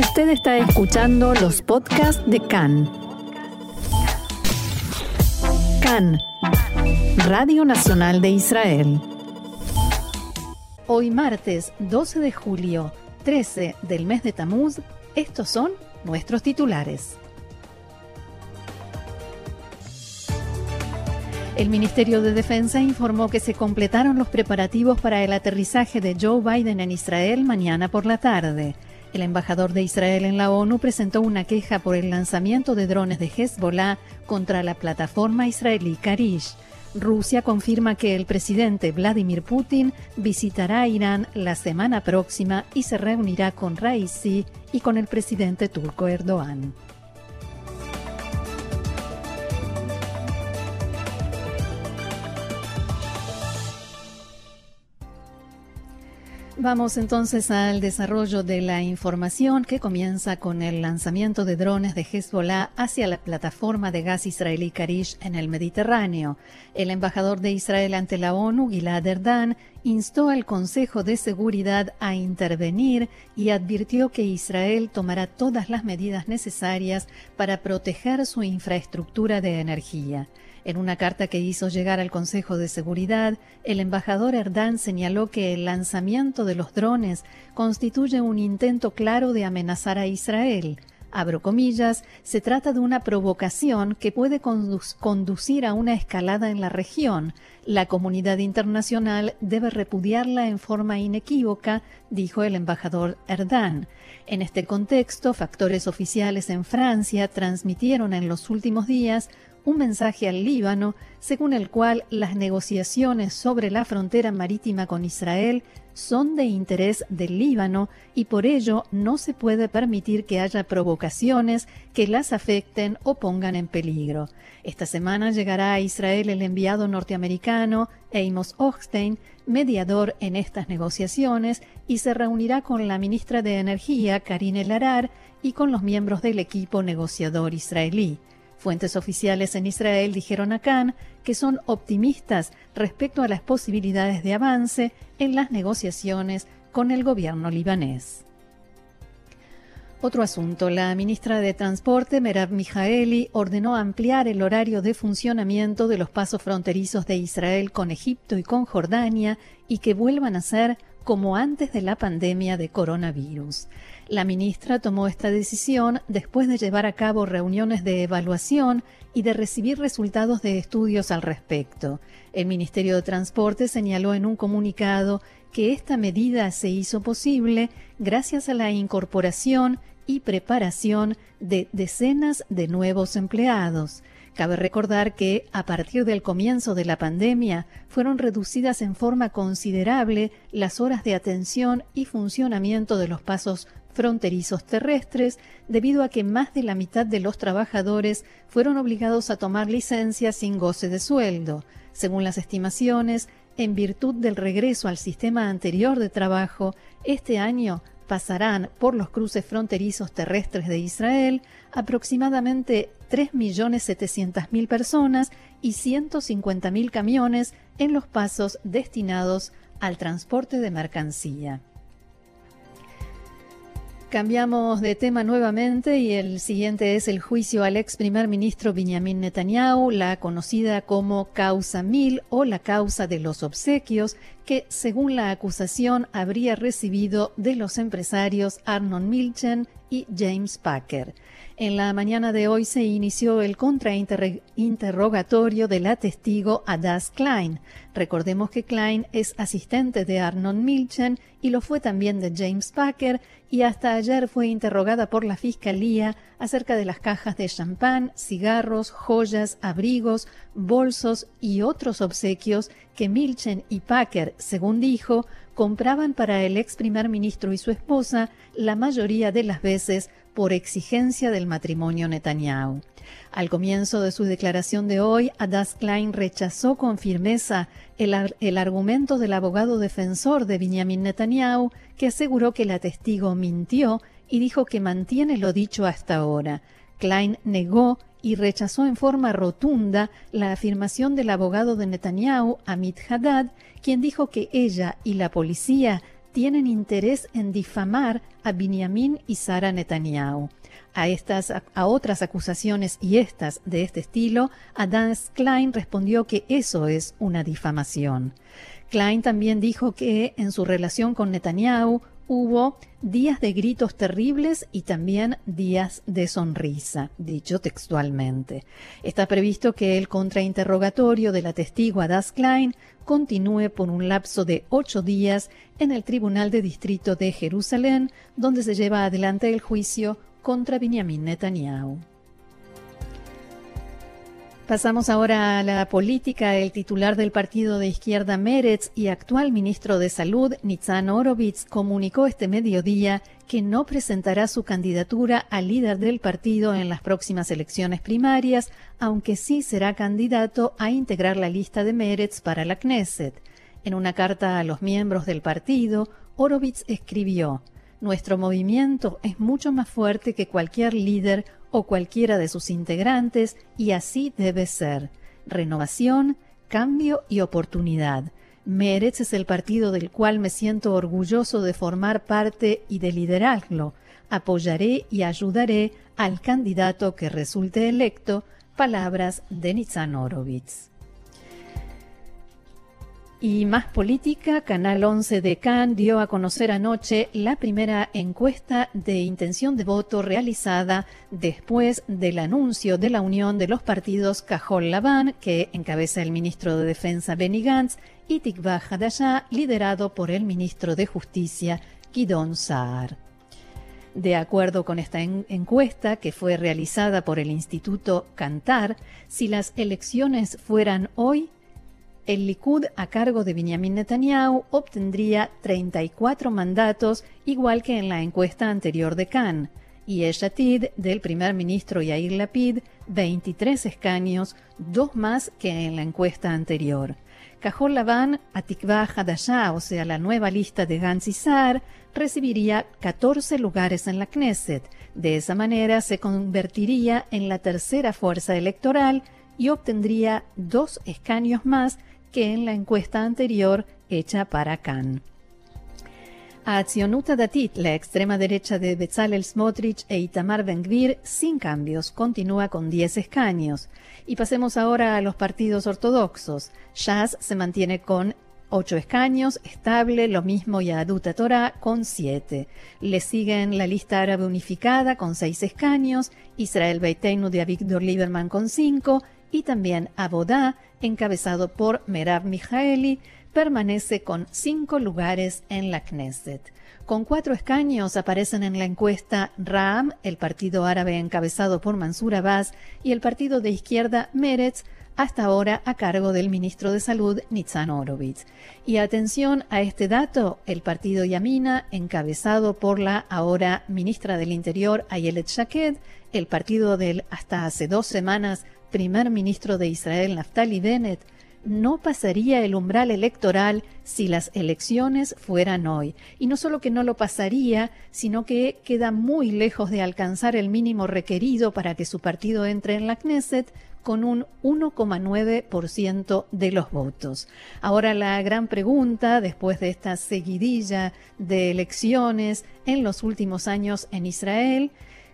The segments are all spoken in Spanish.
Usted está escuchando los podcasts de CAN. CAN, Radio Nacional de Israel. Hoy martes 12 de julio, 13 del mes de Tamuz, estos son nuestros titulares. El Ministerio de Defensa informó que se completaron los preparativos para el aterrizaje de Joe Biden en Israel mañana por la tarde. El embajador de Israel en la ONU presentó una queja por el lanzamiento de drones de Hezbollah contra la plataforma israelí Karish. Rusia confirma que el presidente Vladimir Putin visitará Irán la semana próxima y se reunirá con Raisi y con el presidente turco Erdogan. Vamos entonces al desarrollo de la información que comienza con el lanzamiento de drones de Hezbollah hacia la plataforma de gas israelí Karish en el Mediterráneo. El embajador de Israel ante la ONU, Gilad Erdan, instó al Consejo de Seguridad a intervenir y advirtió que Israel tomará todas las medidas necesarias para proteger su infraestructura de energía. En una carta que hizo llegar al Consejo de Seguridad, el embajador Erdán señaló que el lanzamiento de los drones constituye un intento claro de amenazar a Israel. Abro comillas, se trata de una provocación que puede conducir a una escalada en la región. La comunidad internacional debe repudiarla en forma inequívoca, dijo el embajador Erdán. En este contexto, factores oficiales en Francia transmitieron en los últimos días un mensaje al Líbano según el cual las negociaciones sobre la frontera marítima con Israel son de interés del Líbano y por ello no se puede permitir que haya provocaciones que las afecten o pongan en peligro. Esta semana llegará a Israel el enviado norteamericano Amos Hochstein, mediador en estas negociaciones, y se reunirá con la ministra de Energía, Karine Larar, y con los miembros del equipo negociador israelí. Fuentes oficiales en Israel dijeron a Khan que son optimistas respecto a las posibilidades de avance en las negociaciones con el gobierno libanés. Otro asunto. La ministra de Transporte, Merav Mijaeli, ordenó ampliar el horario de funcionamiento de los pasos fronterizos de Israel con Egipto y con Jordania y que vuelvan a ser como antes de la pandemia de coronavirus. La ministra tomó esta decisión después de llevar a cabo reuniones de evaluación y de recibir resultados de estudios al respecto. El Ministerio de Transporte señaló en un comunicado que esta medida se hizo posible gracias a la incorporación y preparación de decenas de nuevos empleados. Cabe recordar que, a partir del comienzo de la pandemia, fueron reducidas en forma considerable las horas de atención y funcionamiento de los pasos fronterizos terrestres debido a que más de la mitad de los trabajadores fueron obligados a tomar licencia sin goce de sueldo. Según las estimaciones, en virtud del regreso al sistema anterior de trabajo, este año pasarán por los cruces fronterizos terrestres de Israel aproximadamente 3.700.000 personas y 150.000 camiones en los pasos destinados al transporte de mercancía. Cambiamos de tema nuevamente y el siguiente es el juicio al ex primer ministro Benjamin Netanyahu, la conocida como causa mil o la causa de los obsequios, que según la acusación habría recibido de los empresarios Arnon Milchen y James Packer. En la mañana de hoy se inició el contrainterrogatorio de la testigo Adas Klein. Recordemos que Klein es asistente de Arnon Milchen y lo fue también de James Packer y hasta ayer fue interrogada por la Fiscalía acerca de las cajas de champán, cigarros, joyas, abrigos, bolsos y otros obsequios que Milchen y Packer, según dijo, compraban para el ex primer ministro y su esposa la mayoría de las veces por exigencia del matrimonio Netanyahu. Al comienzo de su declaración de hoy, Adas Klein rechazó con firmeza el, el, argumento del abogado defensor de Benjamin Netanyahu, que aseguró que la testigo mintió y dijo que mantiene lo dicho hasta ahora. Klein negó y rechazó en forma rotunda la afirmación del abogado de Netanyahu, Amit Haddad, quien dijo que ella y la policía tienen interés en difamar a Benjamin y Sara Netanyahu. A, estas, a otras acusaciones y estas de este estilo, Adam Klein respondió que eso es una difamación. Klein también dijo que en su relación con Netanyahu hubo días de gritos terribles y también días de sonrisa, dicho textualmente. Está previsto que el contrainterrogatorio de la testigo Adas Klein continúe por un lapso de ocho días en el Tribunal de Distrito de Jerusalén, donde se lleva adelante el juicio contra Benjamin Netanyahu. Pasamos ahora a la política. El titular del partido de izquierda Meretz y actual ministro de Salud, Nitzan Orovitz, comunicó este mediodía que no presentará su candidatura al líder del partido en las próximas elecciones primarias, aunque sí será candidato a integrar la lista de Meretz para la Knesset. En una carta a los miembros del partido, Orovitz escribió: Nuestro movimiento es mucho más fuerte que cualquier líder o cualquiera de sus integrantes y así debe ser. Renovación, cambio y oportunidad. Meretz es el partido del cual me siento orgulloso de formar parte y de liderarlo. Apoyaré y ayudaré al candidato que resulte electo. Palabras de Nitzan Horowitz. Y más política, Canal 11 de Cannes dio a conocer anoche la primera encuesta de intención de voto realizada después del anuncio de la unión de los partidos Cajol Laván, que encabeza el ministro de Defensa Benny Gantz, y Tikva Hadashah, liderado por el ministro de Justicia Gidon Saar. De acuerdo con esta encuesta que fue realizada por el Instituto Cantar, si las elecciones fueran hoy, el Likud a cargo de Benjamin Netanyahu obtendría 34 mandatos, igual que en la encuesta anterior de Cannes, y el Yatid del primer ministro Yair Lapid 23 escaños, dos más que en la encuesta anterior. Cajol Lavan, Atikva Hadashah, o sea, la nueva lista de Gantz y recibiría 14 lugares en la Knesset. De esa manera se convertiría en la tercera fuerza electoral y obtendría dos escaños más que en la encuesta anterior hecha para Cannes. A Datit, la extrema derecha de Bezalel Smotrich e Itamar Ben-Gvir, sin cambios, continúa con 10 escaños. Y pasemos ahora a los partidos ortodoxos. Shas se mantiene con 8 escaños, estable, lo mismo Yaduta Torah con 7. Le siguen la lista árabe unificada con 6 escaños, Israel Beiteinu de Avigdor Lieberman con 5 y también Abodá, encabezado por Merav Mijaeli, permanece con cinco lugares en la Knesset. Con cuatro escaños aparecen en la encuesta Ram, el partido árabe encabezado por Mansur Abbas, y el partido de izquierda Meretz, hasta ahora a cargo del ministro de Salud Nitzan Horowitz. Y atención a este dato, el partido Yamina, encabezado por la ahora ministra del Interior Ayelet Shaked, el partido del hasta hace dos semanas primer ministro de Israel Naftali Bennett no pasaría el umbral electoral si las elecciones fueran hoy. Y no solo que no lo pasaría, sino que queda muy lejos de alcanzar el mínimo requerido para que su partido entre en la Knesset con un 1,9% de los votos. Ahora la gran pregunta, después de esta seguidilla de elecciones en los últimos años en Israel,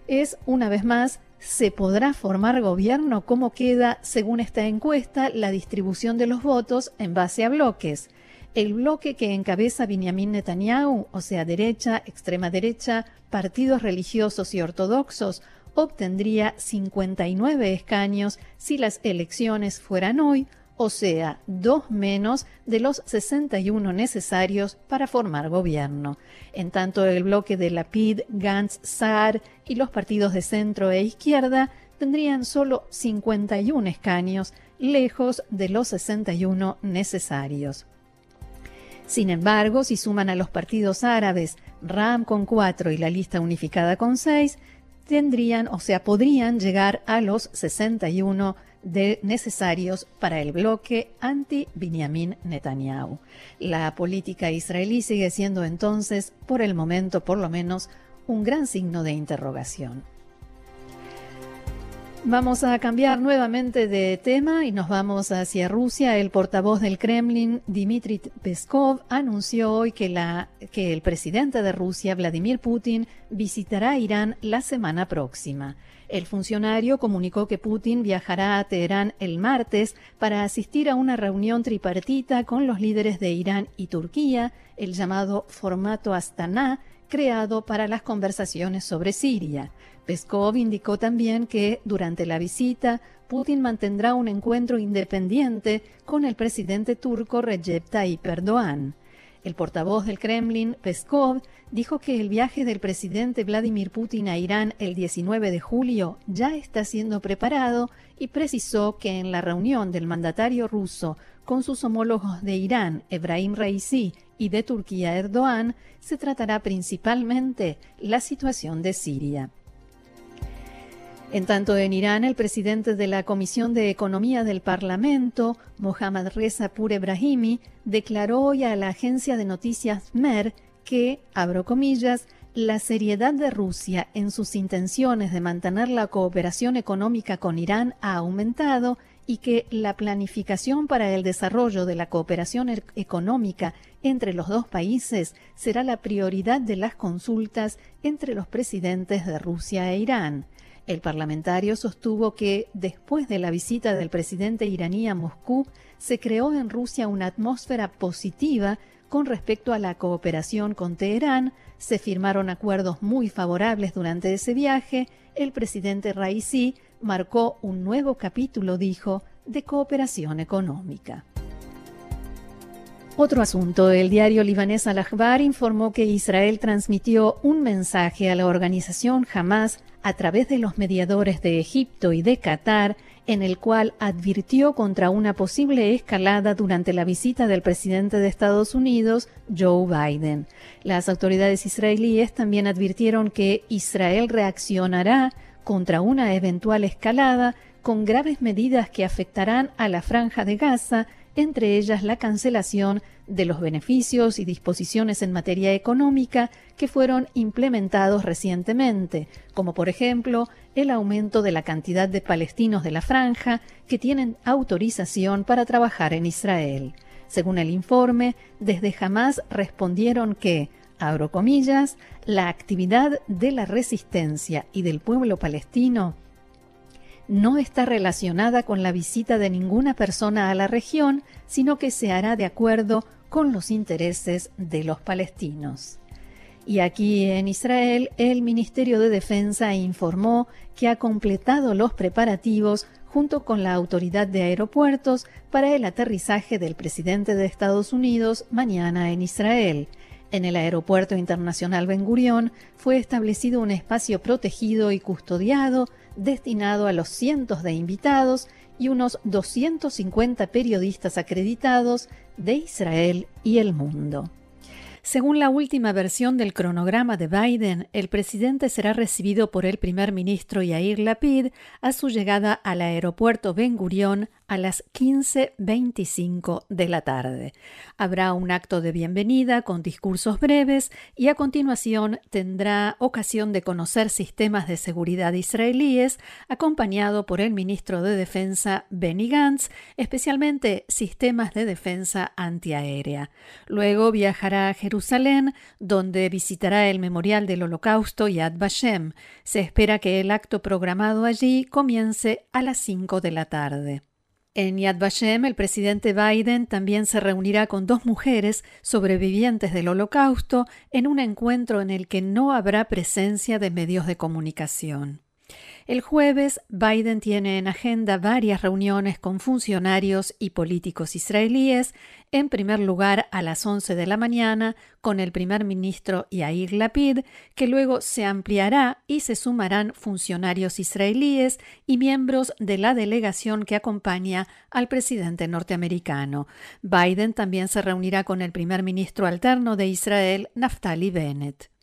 es una vez más ¿Se podrá formar gobierno? ¿Cómo queda, según esta encuesta, la distribución de los votos en base a bloques? El bloque que encabeza Benjamin Netanyahu, o sea, derecha, extrema derecha, partidos religiosos y ortodoxos, obtendría 59 escaños si las elecciones fueran hoy, o sea, dos menos de los 61 necesarios para formar gobierno. En tanto, el bloque de Lapid, Gantz, Saar y los partidos de centro e izquierda tendrían solo 51 escaños, lejos de los 61 necesarios. Sin embargo, si suman a los partidos árabes, RAM con 4 y la lista unificada con 6, tendrían, o sea, podrían llegar a los 61 de necesarios para el bloque anti-Binyamin Netanyahu. La política israelí sigue siendo entonces, por el momento por lo menos, un gran signo de interrogación. Vamos a cambiar nuevamente de tema y nos vamos hacia Rusia. El portavoz del Kremlin, Dmitry Peskov, anunció hoy que, la, que el presidente de Rusia, Vladimir Putin, visitará Irán la semana próxima. El funcionario comunicó que Putin viajará a Teherán el martes para asistir a una reunión tripartita con los líderes de Irán y Turquía, el llamado formato Astana, creado para las conversaciones sobre Siria. Peskov indicó también que durante la visita Putin mantendrá un encuentro independiente con el presidente turco Recep Tayyip. El portavoz del Kremlin, Peskov, dijo que el viaje del presidente Vladimir Putin a Irán el 19 de julio ya está siendo preparado y precisó que en la reunión del mandatario ruso con sus homólogos de Irán, Ebrahim Raisi, y de Turquía, Erdogan, se tratará principalmente la situación de Siria. En tanto, en Irán, el presidente de la Comisión de Economía del Parlamento, Mohammad Reza Pur Ebrahimi, declaró hoy a la agencia de noticias MER que, abro comillas, la seriedad de Rusia en sus intenciones de mantener la cooperación económica con Irán ha aumentado y que la planificación para el desarrollo de la cooperación er-, económica entre los dos países será la prioridad de las consultas entre los presidentes de Rusia e Irán. El parlamentario sostuvo que, después de la visita del presidente iraní a Moscú, se creó en Rusia una atmósfera positiva con respecto a la cooperación con Teherán, se firmaron acuerdos muy favorables durante ese viaje, el presidente Raisi marcó un nuevo capítulo, dijo, de cooperación económica. Otro asunto, el diario libanés Al-Akhbar informó que Israel transmitió un mensaje a la organización Hamas a través de los mediadores de Egipto y de Qatar, en el cual advirtió contra una posible escalada durante la visita del presidente de Estados Unidos, Joe Biden. Las autoridades israelíes también advirtieron que Israel reaccionará contra una eventual escalada con graves medidas que afectarán a la franja de Gaza entre ellas la cancelación de los beneficios y disposiciones en materia económica que fueron implementados recientemente, como por ejemplo el aumento de la cantidad de palestinos de la franja que tienen autorización para trabajar en Israel. Según el informe, desde Hamas respondieron que, abro comillas, la actividad de la resistencia y del pueblo palestino no está relacionada con la visita de ninguna persona a la región, sino que se hará de acuerdo con los intereses de los palestinos. Y aquí en Israel, el Ministerio de Defensa informó que ha completado los preparativos junto con la Autoridad de Aeropuertos para el aterrizaje del presidente de Estados Unidos mañana en Israel. En el Aeropuerto Internacional Ben Gurión fue establecido un espacio protegido y custodiado destinado a los cientos de invitados y unos 250 periodistas acreditados de Israel y el mundo. Según la última versión del cronograma de Biden, el presidente será recibido por el primer ministro Yair Lapid a su llegada al aeropuerto Ben Gurion a las 15.25 de la tarde. Habrá un acto de bienvenida con discursos breves y a continuación tendrá ocasión de conocer sistemas de seguridad israelíes acompañado por el ministro de Defensa Benny Gantz, especialmente sistemas de defensa antiaérea. Luego viajará a Jerusalén, donde visitará el Memorial del Holocausto Yad Vashem. Se espera que el acto programado allí comience a las 5 de la tarde. En Yad Vashem, el presidente Biden también se reunirá con dos mujeres sobrevivientes del Holocausto en un encuentro en el que no habrá presencia de medios de comunicación. El jueves, Biden tiene en agenda varias reuniones con funcionarios y políticos israelíes, en primer lugar a las 11 de la mañana con el primer ministro Yair Lapid, que luego se ampliará y se sumarán funcionarios israelíes y miembros de la delegación que acompaña al presidente norteamericano. Biden también se reunirá con el primer ministro alterno de Israel, Naftali Bennett.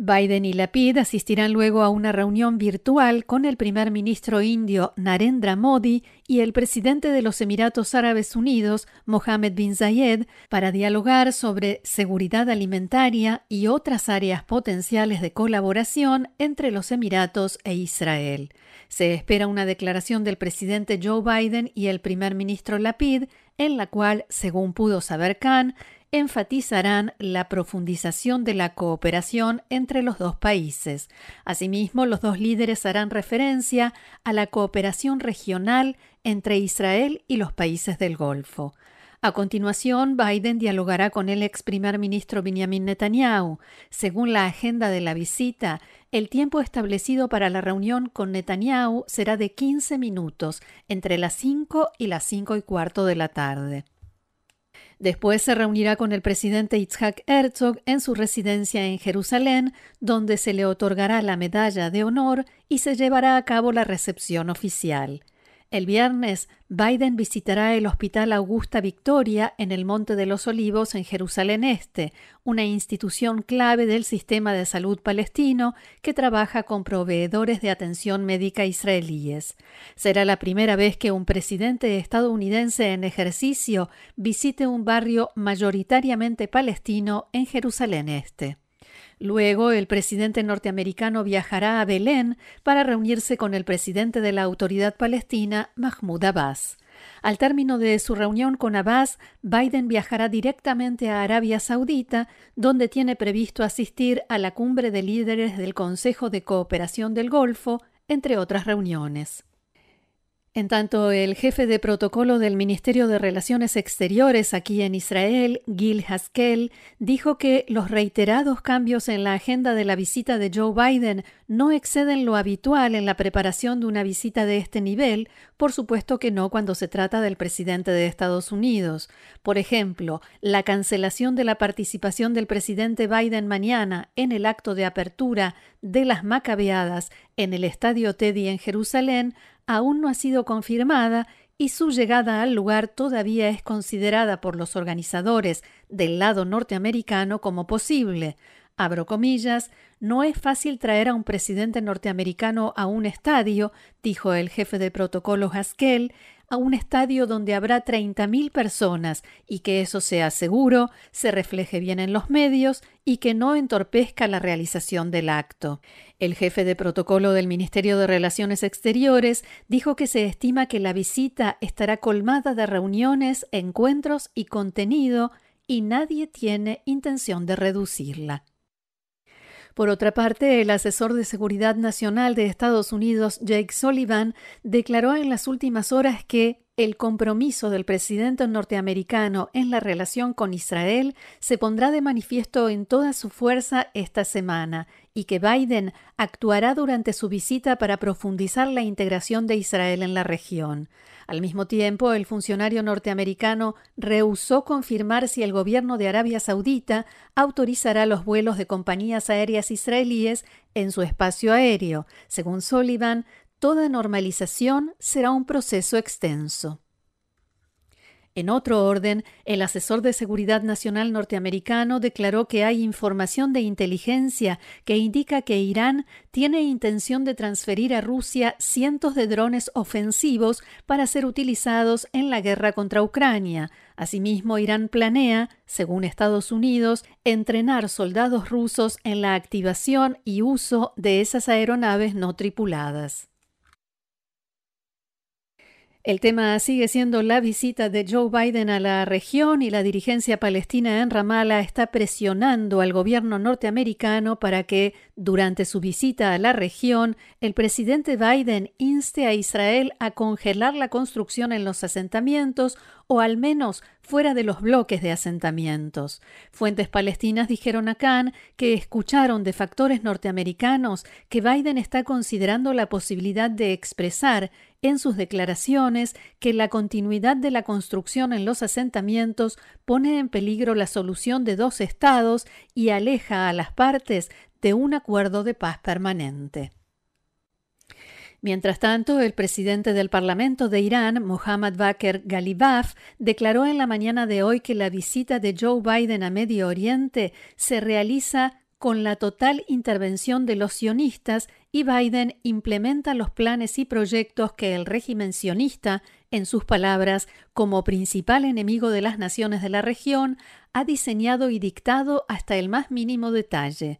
Biden y Lapid asistirán luego a una reunión virtual con el primer ministro indio Narendra Modi y el presidente de los Emiratos Árabes Unidos, Mohammed bin Zayed, para dialogar sobre seguridad alimentaria y otras áreas potenciales de colaboración entre los Emiratos e Israel. Se espera una declaración del presidente Joe Biden y el primer ministro Lapid, en la cual, según pudo saber Khan, enfatizarán la profundización de la cooperación entre los dos países. Asimismo, los dos líderes harán referencia a la cooperación regional entre Israel y los países del Golfo. A continuación, Biden dialogará con el ex primer ministro Benjamin Netanyahu. Según la agenda de la visita, el tiempo establecido para la reunión con Netanyahu será de 15 minutos, entre las 5 y las 5 y cuarto de la tarde. Después se reunirá con el presidente Itzhak Herzog en su residencia en Jerusalén, donde se le otorgará la medalla de honor y se llevará a cabo la recepción oficial. El viernes, Biden visitará el Hospital Augusta Victoria en el Monte de los Olivos en Jerusalén Este, una institución clave del sistema de salud palestino que trabaja con proveedores de atención médica israelíes. Será la primera vez que un presidente estadounidense en ejercicio visite un barrio mayoritariamente palestino en Jerusalén Este. Luego, el presidente norteamericano viajará a Belén para reunirse con el presidente de la Autoridad Palestina, Mahmoud Abbas. Al término de su reunión con Abbas, Biden viajará directamente a Arabia Saudita, donde tiene previsto asistir a la cumbre de líderes del Consejo de Cooperación del Golfo, entre otras reuniones. En tanto, el jefe de protocolo del Ministerio de Relaciones Exteriores aquí en Israel, Gil Haskell, dijo que los reiterados cambios en la agenda de la visita de Joe Biden no exceden lo habitual en la preparación de una visita de este nivel, por supuesto que no cuando se trata del presidente de Estados Unidos. Por ejemplo, la cancelación de la participación del presidente Biden mañana en el acto de apertura de las Macabeadas en el Estadio Teddy en Jerusalén aún no ha sido confirmada y su llegada al lugar todavía es considerada por los organizadores del lado norteamericano como posible. Abro comillas, no es fácil traer a un presidente norteamericano a un estadio, dijo el jefe de protocolo Haskell, a un estadio donde habrá 30.000 personas y que eso sea seguro, se refleje bien en los medios y que no entorpezca la realización del acto. El jefe de protocolo del Ministerio de Relaciones Exteriores dijo que se estima que la visita estará colmada de reuniones, encuentros y contenido y nadie tiene intención de reducirla. Por otra parte, el asesor de Seguridad Nacional de Estados Unidos, Jake Sullivan, declaró en las últimas horas que el compromiso del presidente norteamericano en la relación con Israel se pondrá de manifiesto en toda su fuerza esta semana y que Biden actuará durante su visita para profundizar la integración de Israel en la región. Al mismo tiempo, el funcionario norteamericano rehusó confirmar si el gobierno de Arabia Saudita autorizará los vuelos de compañías aéreas israelíes en su espacio aéreo. Según Sullivan, toda normalización será un proceso extenso. En otro orden, el asesor de seguridad nacional norteamericano declaró que hay información de inteligencia que indica que Irán tiene intención de transferir a Rusia cientos de drones ofensivos para ser utilizados en la guerra contra Ucrania. Asimismo, Irán planea, según Estados Unidos, entrenar soldados rusos en la activación y uso de esas aeronaves no tripuladas. El tema sigue siendo la visita de Joe Biden a la región y la dirigencia palestina en Ramallah está presionando al gobierno norteamericano para que, durante su visita a la región, el presidente Biden inste a Israel a congelar la construcción en los asentamientos o al menos fuera de los bloques de asentamientos. Fuentes palestinas dijeron a Khan que escucharon de factores norteamericanos que Biden está considerando la posibilidad de expresar en sus declaraciones que la continuidad de la construcción en los asentamientos pone en peligro la solución de dos estados y aleja a las partes de un acuerdo de paz permanente. Mientras tanto, el presidente del Parlamento de Irán, Mohammad Bakr Ghalibaf, declaró en la mañana de hoy que la visita de Joe Biden a Medio Oriente se realiza con la total intervención de los sionistas y Biden implementa los planes y proyectos que el régimen sionista, en sus palabras, como principal enemigo de las naciones de la región, ha diseñado y dictado hasta el más mínimo detalle.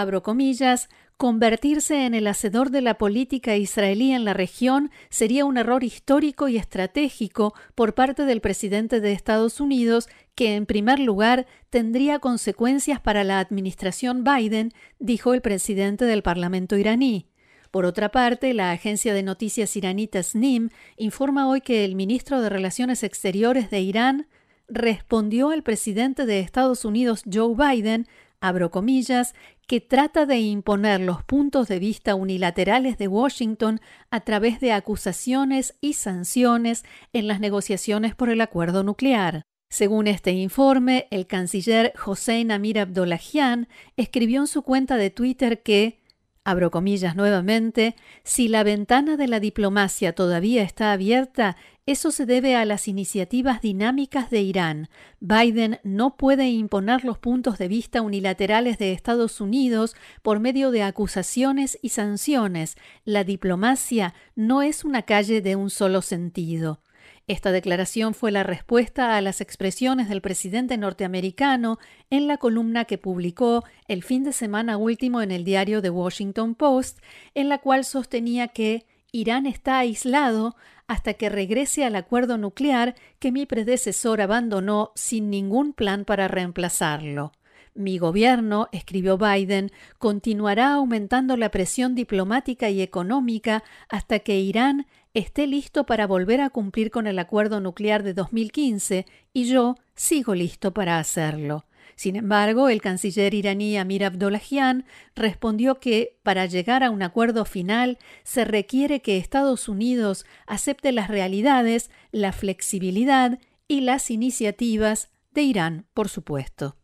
Abro comillas, Convertirse en el hacedor de la política israelí en la región sería un error histórico y estratégico por parte del presidente de Estados Unidos que, en primer lugar, tendría consecuencias para la administración Biden, dijo el presidente del Parlamento iraní. Por otra parte, la agencia de noticias iraní Tasnim informa hoy que el ministro de Relaciones Exteriores de Irán respondió al presidente de Estados Unidos Joe Biden abro comillas, que trata de imponer los puntos de vista unilaterales de Washington a través de acusaciones y sanciones en las negociaciones por el acuerdo nuclear. Según este informe, el canciller Hossein Amir Abdollahian escribió en su cuenta de Twitter que abro comillas nuevamente, si la ventana de la diplomacia todavía está abierta, eso se debe a las iniciativas dinámicas de Irán. Biden no puede imponer los puntos de vista unilaterales de Estados Unidos por medio de acusaciones y sanciones. La diplomacia no es una calle de un solo sentido. Esta declaración fue la respuesta a las expresiones del presidente norteamericano en la columna que publicó el fin de semana último en el diario The Washington Post, en la cual sostenía que Irán está aislado hasta que regrese al acuerdo nuclear que mi predecesor abandonó sin ningún plan para reemplazarlo. Mi gobierno, escribió Biden, continuará aumentando la presión diplomática y económica hasta que Irán esté listo para volver a cumplir con el acuerdo nuclear de 2015 y yo sigo listo para hacerlo. Sin embargo, el canciller iraní Amir Abdollahian respondió que para llegar a un acuerdo final se requiere que Estados Unidos acepte las realidades, la flexibilidad y las iniciativas de Irán, por supuesto.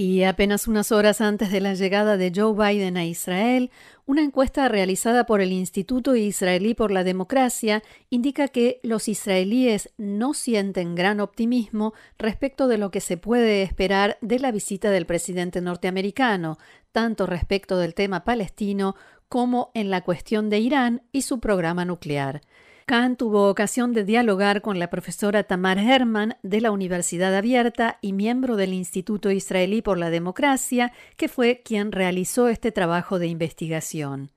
Y apenas unas horas antes de la llegada de Joe Biden a Israel, una encuesta realizada por el Instituto Israelí por la Democracia indica que los israelíes no sienten gran optimismo respecto de lo que se puede esperar de la visita del presidente norteamericano, tanto respecto del tema palestino como en la cuestión de Irán y su programa nuclear. Khan tuvo ocasión de dialogar con la profesora Tamar Herman de la Universidad Abierta y miembro del Instituto Israelí por la Democracia, que fue quien realizó este trabajo de investigación.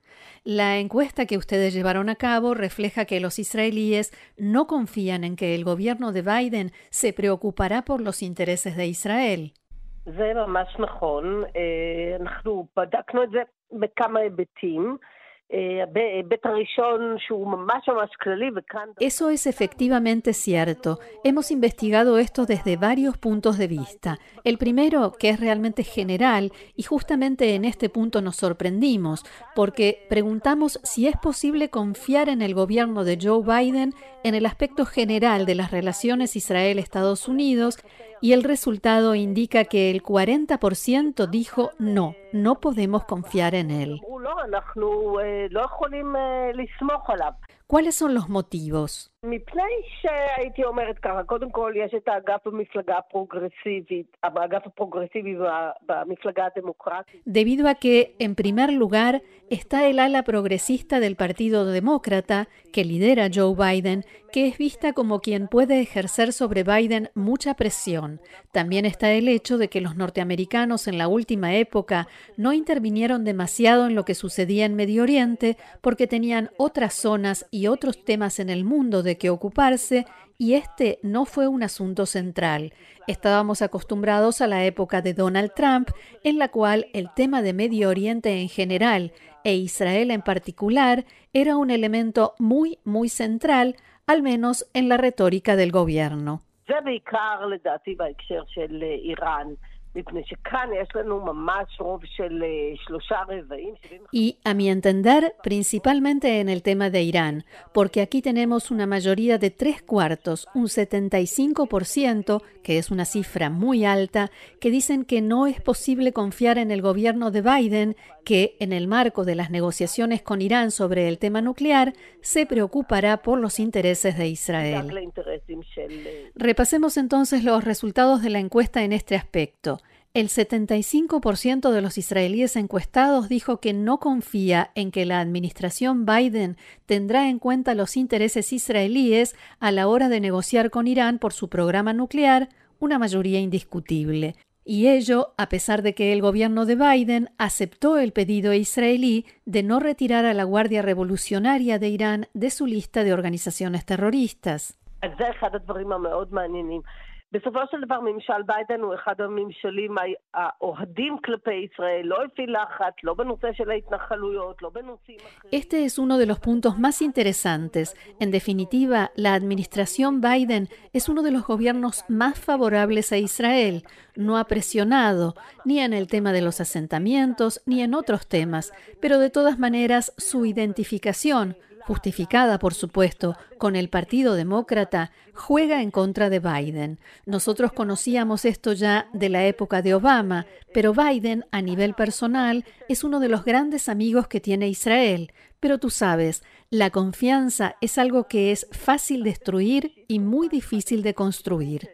La encuesta que ustedes llevaron a cabo refleja que los israelíes no confían en que el gobierno de Biden se preocupará por los intereses de Israel. Eso es efectivamente cierto. Hemos investigado esto desde varios puntos de vista. El primero, que es realmente general, y justamente en este punto nos sorprendimos, porque preguntamos si es posible confiar en el gobierno de Joe Biden en el aspecto general de las relaciones Israel-Estados Unidos y el resultado indica que el 40% dijo no, no podemos confiar en él. ¿Cuáles son los motivos? Debido a que, en primer lugar, está el ala progresista del Partido Demócrata, que lidera Joe Biden, que es vista como quien puede ejercer sobre Biden mucha presión. También está el hecho de que los norteamericanos en la última época no intervinieron demasiado en lo que sucedía en Medio Oriente porque tenían otras zonas y otros temas en el mundo de que ocuparse y este no fue un asunto central. Estábamos acostumbrados a la época de Donald Trump, en la cual el tema de Medio Oriente en general e Israel en particular era un elemento muy, muy central, al menos en la retórica del gobierno. Y a mi entender, principalmente en el tema de Irán, porque aquí tenemos una mayoría de tres cuartos, un 75%, que es una cifra muy alta, que dicen que no es posible confiar en el gobierno de Biden, que en el marco de las negociaciones con Irán sobre el tema nuclear, se preocupará por los intereses de Israel. Repasemos entonces los resultados de la encuesta en este aspecto. El 75% de los israelíes encuestados dijo que no confía en que la administración Biden tendrá en cuenta los intereses israelíes a la hora de negociar con Irán por su programa nuclear, una mayoría indiscutible. Y ello a pesar de que el gobierno de Biden aceptó el pedido israelí de no retirar a la Guardia Revolucionaria de Irán de su lista de organizaciones terroristas. Este es uno de los puntos más interesantes. En definitiva, la administración Biden es uno de los gobiernos más favorables a Israel. No ha presionado ni en el tema de los asentamientos ni en otros temas, pero de todas maneras su identificación justificada por supuesto, con el Partido Demócrata, juega en contra de Biden. Nosotros conocíamos esto ya de la época de Obama, pero Biden, a nivel personal, es uno de los grandes amigos que tiene Israel. Pero tú sabes, la confianza es algo que es fácil destruir y muy difícil de construir.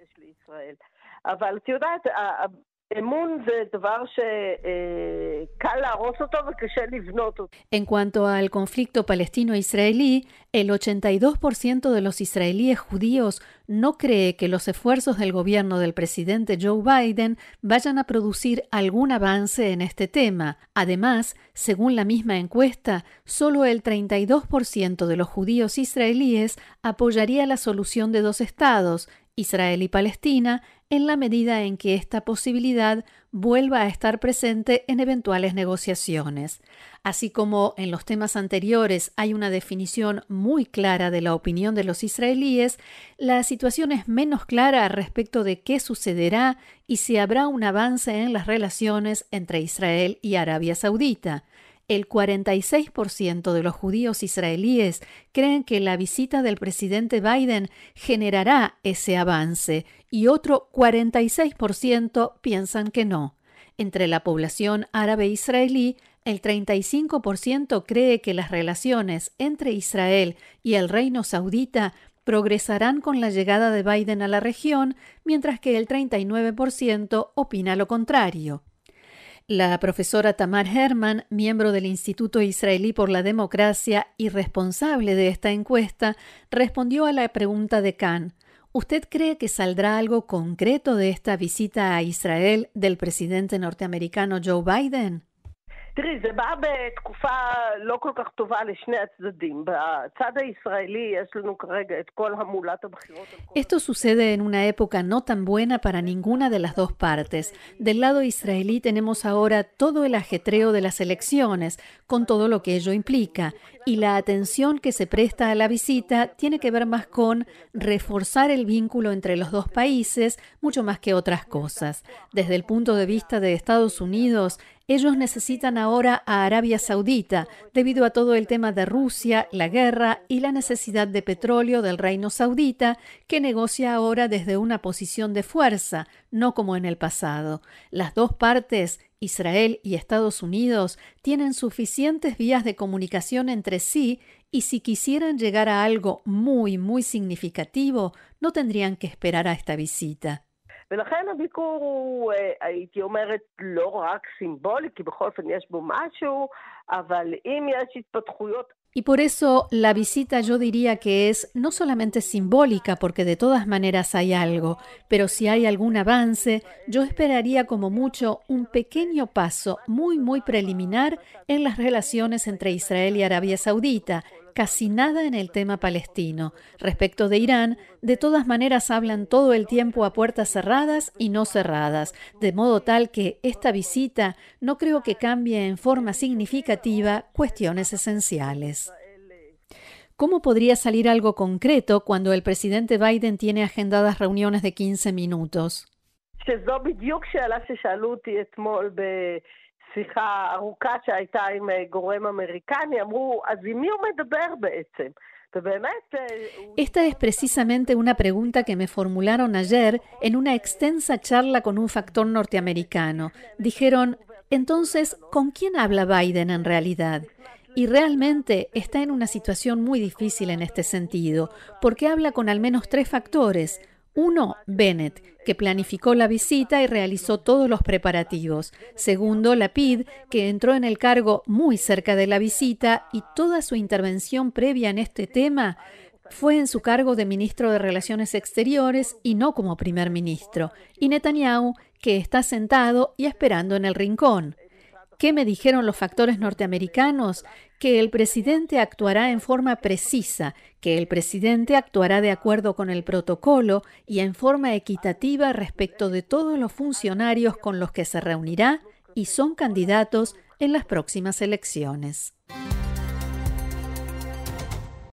En cuanto al conflicto palestino-israelí, el 82% de los israelíes judíos no cree que los esfuerzos del gobierno del presidente Joe Biden vayan a producir algún avance en este tema. Además, según la misma encuesta, solo el 32% de los judíos israelíes apoyaría la solución de dos estados, Israel y Palestina, en la medida en que esta posibilidad vuelva a estar presente en eventuales negociaciones. Así como en los temas anteriores hay una definición muy clara de la opinión de los israelíes, la situación es menos clara respecto de qué sucederá y si habrá un avance en las relaciones entre Israel y Arabia Saudita el 46% de los judíos israelíes creen que la visita del presidente Biden generará ese avance y otro 46% piensan que no. Entre la población árabe israelí, el 35% cree que las relaciones entre Israel y el reino saudita progresarán con la llegada de Biden a la región, mientras que el 39% opina lo contrario. La profesora Tamar Herman, miembro del Instituto Israelí por la Democracia y responsable de esta encuesta, respondió a la pregunta de Khan. ¿Usted cree que saldrá algo concreto de esta visita a Israel del presidente norteamericano Joe Biden? Esto sucede en una época no tan buena para ninguna de las dos partes. Del lado israelí tenemos ahora todo el ajetreo de las elecciones, con todo lo que ello implica, y la atención que se presta a la visita tiene que ver más con reforzar el vínculo entre los dos países, mucho más que otras cosas. Desde el punto de vista de Estados Unidos, ellos necesitan ahora a Arabia Saudita debido a todo el tema de Rusia, la guerra y la necesidad de petróleo del reino saudita que negocia ahora desde una posición de fuerza, no como en el pasado. Las dos partes, Israel y Estados Unidos, tienen suficientes vías de comunicación entre sí y si quisieran llegar a algo muy, muy significativo, no tendrían que esperar a esta visita. ולכן הביקור הוא, הייתי אומרת, לא רק סימבולי, כי בכל אופן יש בו משהו, אבל אם יש התפתחויות Y por eso la visita yo diría que es no solamente simbólica, porque de todas maneras hay algo, pero si hay algún avance, yo esperaría como mucho un pequeño paso muy, muy preliminar en las relaciones entre Israel y Arabia Saudita, casi nada en el tema palestino. Respecto de Irán, de todas maneras hablan todo el tiempo a puertas cerradas y no cerradas, de modo tal que esta visita no creo que cambie en forma significativa cuestiones esenciales. ¿Cómo podría salir algo concreto cuando el presidente Biden tiene agendadas reuniones de 15 minutos? Esta es precisamente una pregunta que me formularon ayer en una extensa charla con un factor norteamericano. Dijeron, entonces, ¿con quién habla Biden en realidad? Y realmente está en una situación muy difícil en este sentido, porque habla con al menos tres factores. Uno, Bennett, que planificó la visita y realizó todos los preparativos. Segundo, Lapid, que entró en el cargo muy cerca de la visita y toda su intervención previa en este tema fue en su cargo de ministro de Relaciones Exteriores y no como primer ministro. Y Netanyahu, que está sentado y esperando en el rincón. ¿Qué me dijeron los factores norteamericanos? Que el presidente actuará en forma precisa, que el presidente actuará de acuerdo con el protocolo y en forma equitativa respecto de todos los funcionarios con los que se reunirá y son candidatos en las próximas elecciones.